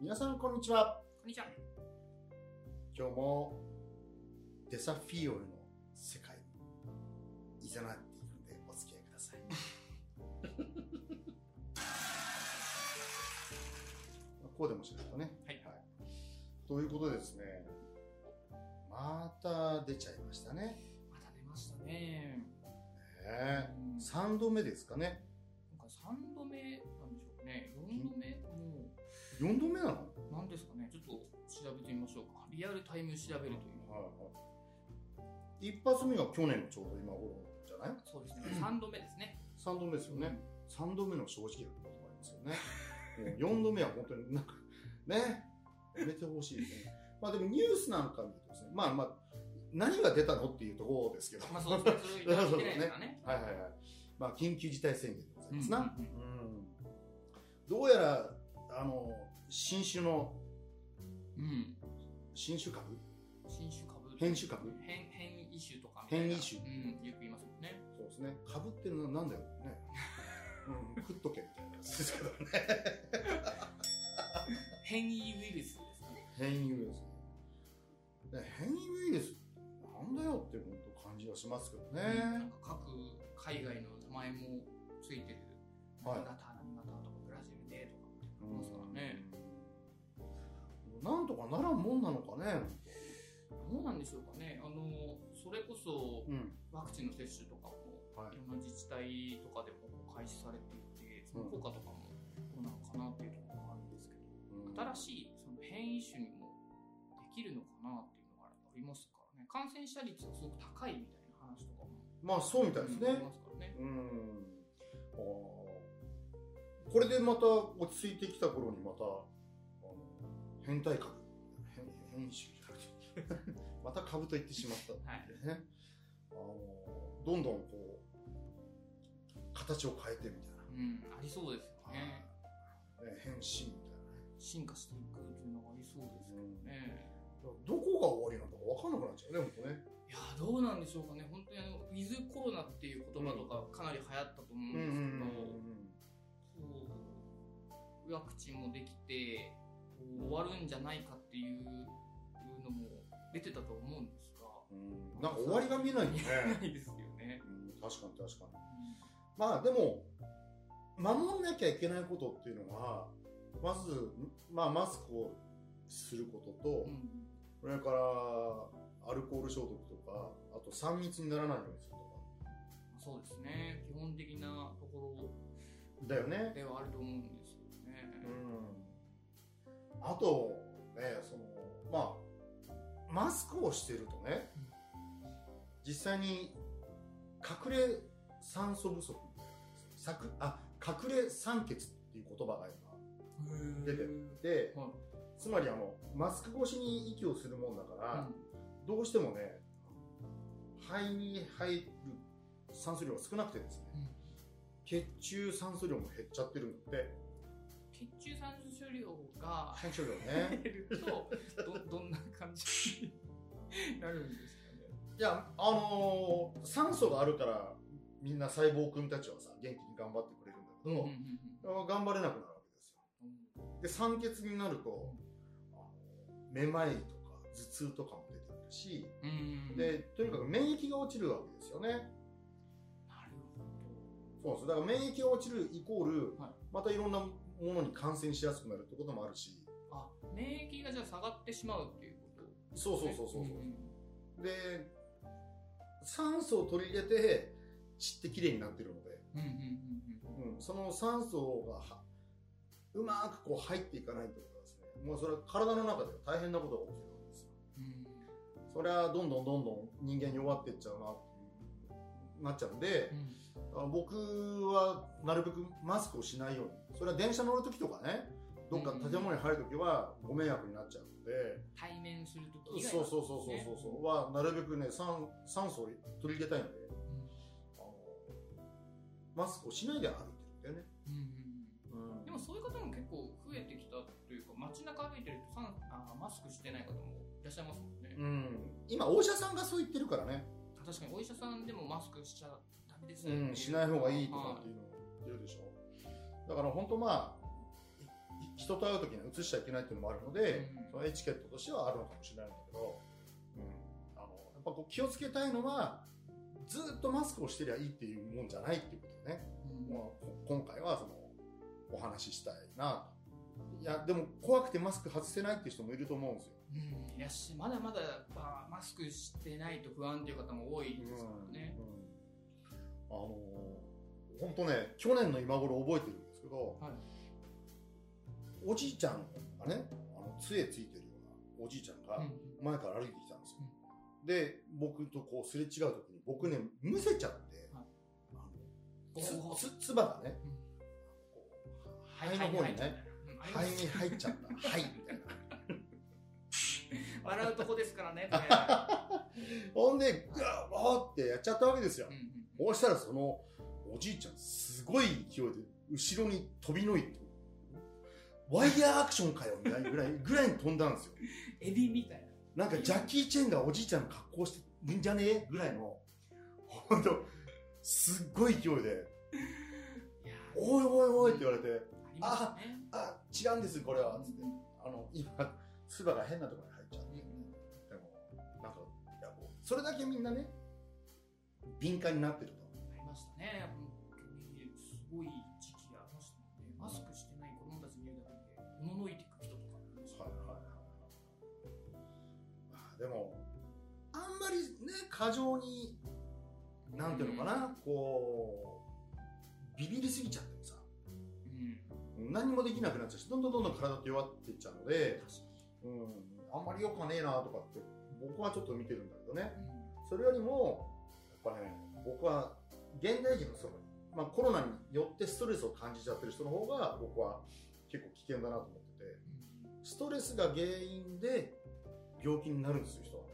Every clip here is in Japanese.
皆さんこんにちは。こんにちは。今日もデサフィオルの世界にいざなっていくのでお付き合いください。こうでもしないとね。はいということでですね、また出ちゃいましたね。また出ましたね。ねえうん3度目ですかね。今回3度目4度目なの？う、何ですかね？ちょっと調べてみましょうか。リアルタイム調べるという。はいはい。一発目が去年のちょうど今頃じゃない？そうですね。3度目ですね。3度目ですよね。3度目の正直なこともありますよね。もう4度目は本当になんか、ね、やめてほしいですね。まあでもニュースなんか見るとですね、まあまあ、何が出たのっていうところですけど。まあそうですね。それを言ってない ですからね。はいはいはい。まあ緊急事態宣言でございますな。うんうんどうやら、あの、新種の、うん。新種株？新種株？変種株？変変異種とか。変異種うん。よく言いますもんね。そうですね。株ってのはなんだよね。うん、食っとけみたいなやつですけどね。変異ウイルスですかね。変異ウイルス変異ウイルスなんだよっていう本当感じはしますけどなんね。か各海外の名前もついてる。はい何型、何型とますからね。うんなんとかならんもんなのかね。どうなんでしょうかね。あの、それこそうん。ワクチンの接種とかも、はいいろんな自治体とかでも開始されていて、その効果とかもどうなのかなっていうところがあるんですけど、うん新しいその変異種にもできるのかなっていうのがありますからね。感染者率がすごく高いみたいな話とかもまあそうみたいですありね。ますからね。うん。あーこれでまた落ち着いてきた頃にまた、あの変態株、変変異種じゃなくて また株と言ってしまったっていうね。あのどんどんこう、形を変えてみたいな。うん、ありそうですよね。ね変身みたいなね。進化していくっていうのがありそうですけどね。どこが終わりなのか分かんなくなっちゃうね、本当ね。いやーどうなんでしょうかね。本当にあの、ウィズコロナっていう言葉とかかなり流行ったと思うんですけど、ワクチンもできて終わるんじゃないかっていうのも出てたと思うんですが、うんなんか終わりが見えないよね。ないですよね。うん確かに確かに。まあでも、守んなきゃいけないことっていうのは、まず、まあマスクをすることと、うんそれからアルコール消毒とか、あと3密にならないようにするとそうですね。基本的なとこか。だよねろ。ではあると思うんですよね。うん。あと、ね、その、まあ、マスクをしてるとね、実際に隠れ酸素不足あ隠れ酸欠っていう言葉が今出てるで、はい。つまりあのマスク越しに息をするもんだから、うんどうしてもね肺に入る酸素量が少なくてですね、うん。血中酸素量も減っちゃってるんだって血中酸素量が酸素量ね。減るとどどんな感じになるんですかね。いやあのー酸素があるからみんな細胞君たちはさ元気に頑張ってくれるんだけど、うん頑張れなくなるわけですようん。で酸欠になると、あのめまいとか頭痛とかも出てくるし、うんうんでとにかく免疫が落ちるわけですよね。なるほそうですだから免疫が落ちるイコール、はい。またいろんなものに感染しやすくなるってこともあるし。ど。あ免疫がじゃあ下がってしまうっていうこと？そうそうそうそうそう、んで酸素を取り入れて血ってきれいになってるので、その酸素がはうまくこう入っていかないってことはですね。もうそれは体の中では大変なことが起きるわけですよ。うん。それはどんどんどんどん人間弱っていっちゃうなっなっちゃうんで、あの僕はなるべくマスクをしないように。それは電車乗るときとかねどっか建物に入るときはご迷惑になっちゃうので、対面するとき以外そうそうそうそうそうそう。はなるべくね酸酸素を取り入れたいので。うん。あのマスクをしないで歩いてるんだよね、うんうんうん。うん。でもそういう方も結構増えてきたというか街中歩いてるとあマスクしてない方もいらっしゃいますもんね、うん、今お医者さんがそう言ってるからね、確かにお医者さんでもマスクしちゃダメですうん、しない方がいいとかはっていうのを言ってるでしょ。だから本当まあ人と会う時には移しちゃいけないっていうのもあるので、うん。そのエチケットとしてはあるのかもしれないんだけど、うん、あのやっぱこう気をつけたいのはずっとマスクをしてりゃいいっていうもんじゃないっていうことでね、うん。まあ、こ今回はそのお話ししたいなと。いやでも怖くてマスク外せないっていう人もいると思うんですようん。いやしまだまだやっぱマスクしてないと不安っていう方も多いですからね、うんうん。あの本当ね去年の今頃覚えてるんですけど、はい。おじいちゃんがねあの杖ついてるようなおじいちゃんがうん。前から歩いてきたんですよ、で僕とこうすれ違う時に僕ねむせちゃって、はい。あのつばがね、うん。こう肺の方にねうん。肺に入っちゃった。はいみたいな笑うとこですからね、こ ほんでグワーってやっちゃったわけですよ。れ。うんうん。こうしたらそのおじいちゃんすごい勢いで後ろに飛びのいてワイヤーアクションかよみたいなぐらい ぐらいに飛んだんですよ。エビみたいな。なんかジャッキー・チェンがおじいちゃんの格好してるんじゃねえ？ぐらいの本当すっごい勢いで。いや「おいおいおい」って言われてあね。「あ違うんですこれは」つって。あの今唾が変なところに。入っちゃってでもなん。かいやこうそれだけみん。なね敏感になってるとありましたね。本当にすごい時期ありましたもん。ね。マスクしてない子供たち見るだけで、おののいていく人とかいはいはいはいまあでもあん。まりね過剰になん。ていうのかな、こうビビりすぎちゃってもさうん。何もできなくなっちゃうしどん。どん。どん。どん。体って弱っていっちゃうので、確かうん、あんまりよくはねえなとかって僕はちょっと見てるんだけどね。に。それよりもやっぱね僕は現代人のその、まあ、コロナによってストレスを感じちゃってる人の方が僕は結構危険だなと思ってて。うん。ストレスが原因で病気になるんですよ人は。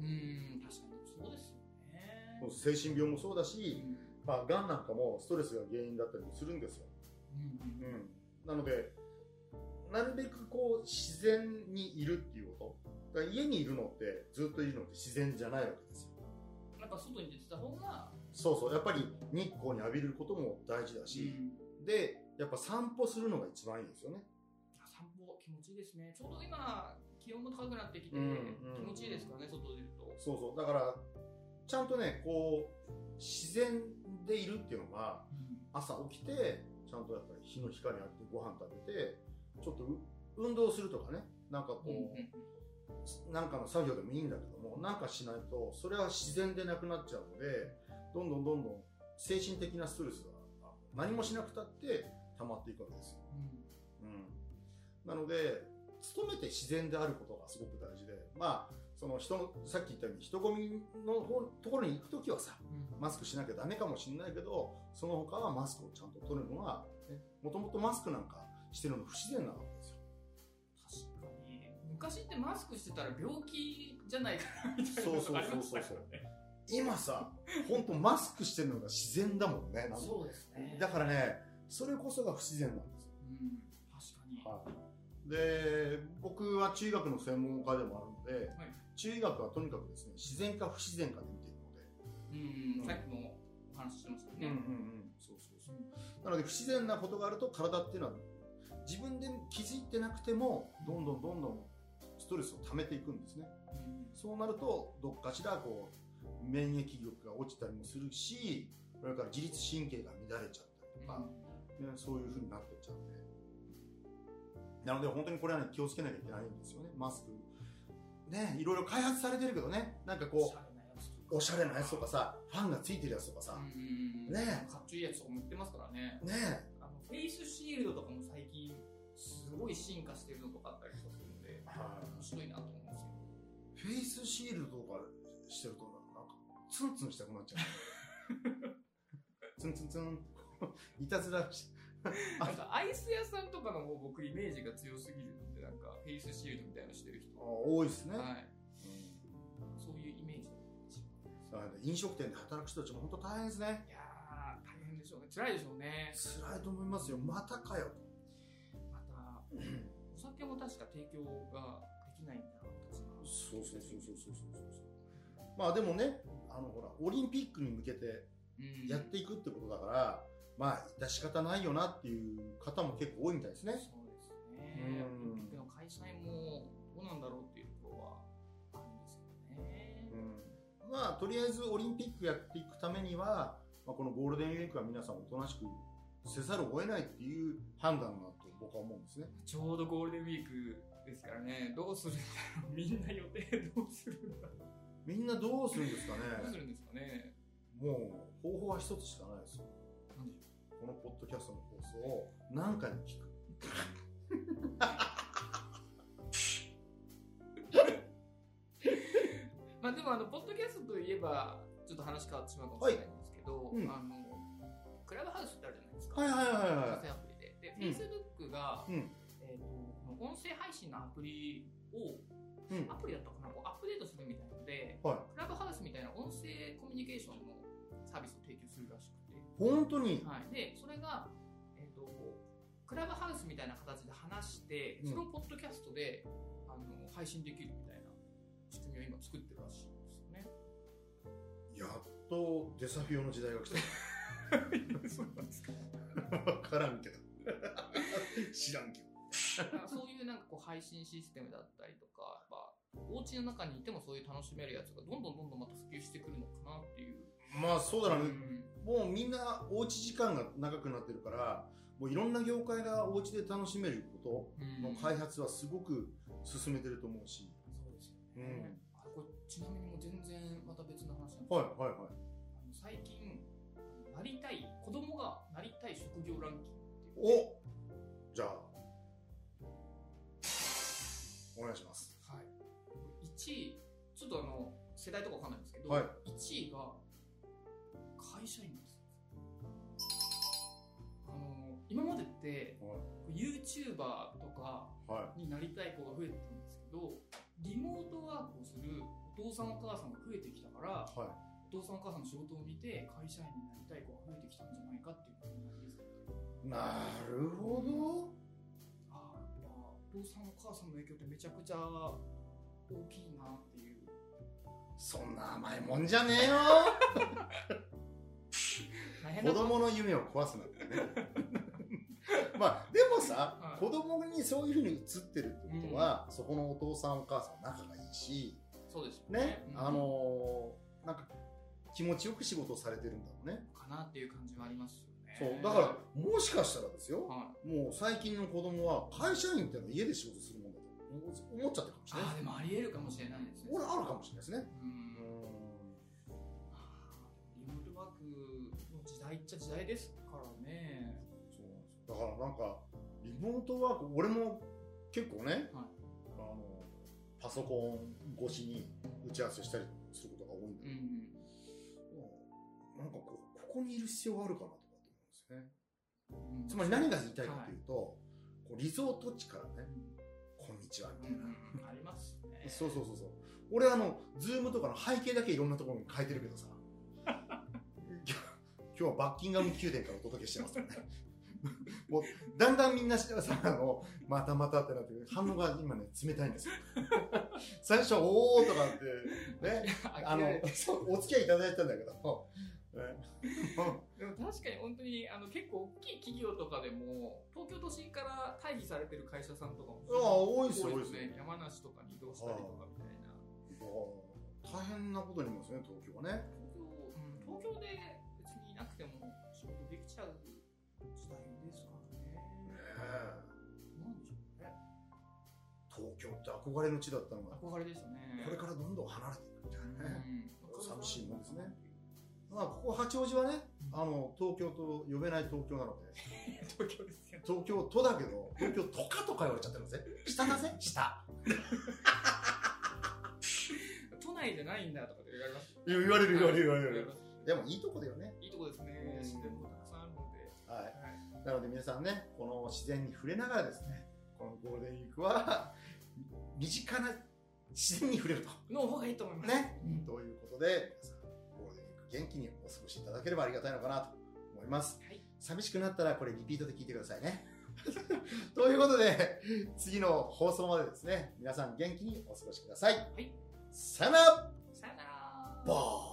うん、確かにそうですよね。精神病もそうだうし、ん。まあ、がんなんかもストレスが原因だったりもするんですよ、うん。うん、なのでなるべくこう自然にいるっていうこと。だから家にいるのってずっといるのって自然じゃないわけですよ。やっぱ外に出てた方が、そうそう。やっぱり日光に浴びることも大事だし、でやっぱ散歩するのが一番いいですよね。散歩気持ちいいですね。ちょうど今、気温も高くなってきて、うんうん気持ちいいですからね、外出ると。そうそう。だからちゃんとねこう自然でいるっていうのが朝起きてちゃんとやっぱり日の光浴びてご飯食べてちょっとう運動するとかね。なんかこう、うんうん。なんかの作業でもいいんだけどもなんかしないとそれは自然でなくなっちゃうのでどんどんどんどん精神的なストレスがあ何もしなくたって溜まっていくわけですよ、うん、なので努めて自然であることがすごく大事でまあその人のさっき言ったように人混みの方ところに行く時はさうん。マスクしなきゃダメかもしれないけどその他はマスクをちゃんと取るのがもともとマスクなんかしてるの不自然なわけですよ確かに。昔ってマスクしてたら病気じゃないかなみたいなそうそうのがありましたそうそう。今さ本当マスクしてるのが自然だもんねなんかそうですね。だからねそれこそが不自然なんですよ、うん、確かに。はい、で僕は中医学の専門家でもあるので、はい中医学はとにかくですね自然か不自然かで見ているので、うん、さっきもお話ししてましたね。うんそうそうそうなので不自然なことがあると体っていうのは自分で気づいてなくてもどんどんどんどんストレスを溜めていくんですね。うん。そうなるとどっかしらこう免疫力が落ちたりもするしそれから自律神経が乱れちゃったりとか、ね、そういう風になってっちゃうんで。なので本当にこれはね気をつけなきゃいけないんですよね。マスク。ねいろいろ開発されてるけどね。なんかこうおしゃれなやつとか。さファンがついてるやつとかさ、うんね。かっちょいいやつとかも売ってますからね。ねフェイスシールドとかも最近すごい進化してるのとかあったりとかするんで、はい。面白いなと思うんですよ。フェイスシールドとかしてるとなんかツンツンしたくなっちゃう。ツンツンツン。いたずらしなんかアイス屋さんとかの方僕イメージが強すぎるので、なんかフェイスシールドみたいなのしてる人。あ多いですね、はい。うん。そういうイメージ飲食店で働く人たちも本当大変ですね。いやでしょうね。辛いでしょうね。辛いと思いますよまたかよとまた、お酒も確か提供ができないんだな、確かそうそうそうそうそうそうそうまあでもねあのほらオリンピックに向けてうんやっていくってことだから、まあ致し方ないよなっていう方も結構多いみたいですねそうですね。ね。オリンピックの開催もどうなんだろうっていうところはあるんですけどね。うん、まあ、とりあえずオリンピックやっていくためには、まあ、このゴールデンウィークは皆さんおとなしくせざるを得ないっていう判断だと僕は思うんですね。ちょうどゴールデンウィークですからね、どうするんだろう、みんな予定どうするんだろう。みんなどうするんですかねどうするんですかね。もう方法は一つしかないですよ。なんでしょこのポッドキャストの放送を何回も聞く。う。まあでもあの、ポッドキャストといえば、ちょっと話変わってしまうかもしれないんですけど、はいうんあの、クラブハウスってあるじゃないですか。はいはいはいは音声アプリで。で、うん Facebook が、い。うん。えっ、と、この音声配信のアプリを、うんアプリだったかなこうアップデートするみたいなので、はクラブハウスみたいな音声コミュニケーションのサービスを提供するらしくて、い。本当に？はい、でそれが、えっとクラブハウスみたいな形で話して、うんそれをポッドキャストであの配信できるみたいな仕組みを今作ってるらしいんですよね。やっとデサフィオの時代が来た。そうなんですかわからんけど。知らんけど。そういうなんかこう配信システムだったりとか、やっぱお家の中にいてもそういう楽しめるやつがどんどんどんどんまた普及してくるのかなっていう。まあそうだな、うんもうみんなおうち時間が長くなってるから、もういろんな業界がお家で楽しめることの開発はすごく進めてると思うし。そうですようんね。あこれちなみにもう全然また別の話なんですけど、はいはいはい。あの最近なりたい子供がなりたい職業ランキングっていう。おじゃあ、お願いします。はい、1位ちょっとあの世代とかわかんないんですけど、はい。1位が会社員ですあの今までっては YouTuber とかになりたい子が増えてたんですけどリモートワークをするお父さんお母さんが増えてきたからい。はい。お父さんお母さんの仕事を見て会社員になりたい子が増えてきたんじゃないかっていう考えですなるほど。ああやっぱお父さんお母さんの影響ってめちゃくちゃ大きいなっていうそんな甘いもんじゃねえよ。子供の夢を壊すなんてね。まあ、でもさ、はい子供にそういうふうに映ってるってことは、そこのお父さんお母さん仲がいいし、そうですよね、うん。あのーなんか気持ちよく仕事をされてるんだろうね。かなっていう感じはありますよね。そう、だから、もしかしたらですよ、はもう最近の子供は会社員っていうのは家で仕事するもんだと思っちゃってるかもしれない。ああでもありえるかもしれないですね。これあるかもしれないですね。ううん。リモートワークの時代っちゃ時代ですからね。そうなんですよ。だからなんか、リモートワーク、俺も結構ね、はい。あの、パソコン越しに打ち合わせしたりすることが多いんだけど、うんなんかこう、ここにいる必要があるかなとかって思うんですね。うんつまり何が言いたいかというと、こうリゾート地からね、こんにちはみたいな。うんうんありますねそうそうそうそう。俺あの、ズームとかの背景だけいろんなところに変えてるけどさ。今日今日はバッキンガム宮殿からお届けしてますよね。もう、だんだんみんなさ、あの、またまたってなって、反応が今ね、冷たいんですよ。最初、おーとかって、ね、あの、お付き合いいただいたんだけど、ね。でも確かに本当にあの結構大きい企業とかでも東京都心から退避されてる会社さんとかもああ、多いですよ、多いですよ。ね。山梨とかに移動したりとかみたいな。大変なことになりますね、東京はね。東京,、うん、東京で別にいなくても仕事できちゃう時代ですからね。ねえ京って憧れの地だったのが、憧れですよね。これからどんどん離れていくみたいなね。うん、寂しいもんですね。まあ、ここ八王子はね、あの、東京と呼べない東京なので、東京ですよね。東京都だけど、東京都かとか言われちゃってるんですね。下だぜ。下。都内じゃないんだとかって言われます。言われる言われる言われる。でもいいとこだよね。いいとこですね。うん。自然もたくさんあるので。はい。はい。なので皆さんね、この自然に触れながらですね、このゴールデンウィークは、身近な自然に触れると。の方がいいと思いますね。うんということで、皆さん、ゴールデンウィーク元気にお過ごしいただければありがたいのかなと思います。はい寂しくなったらこれリピートで聞いてくださいね。ということで、次の放送までですね、皆さん元気にお過ごしください。はいさよならさよならバー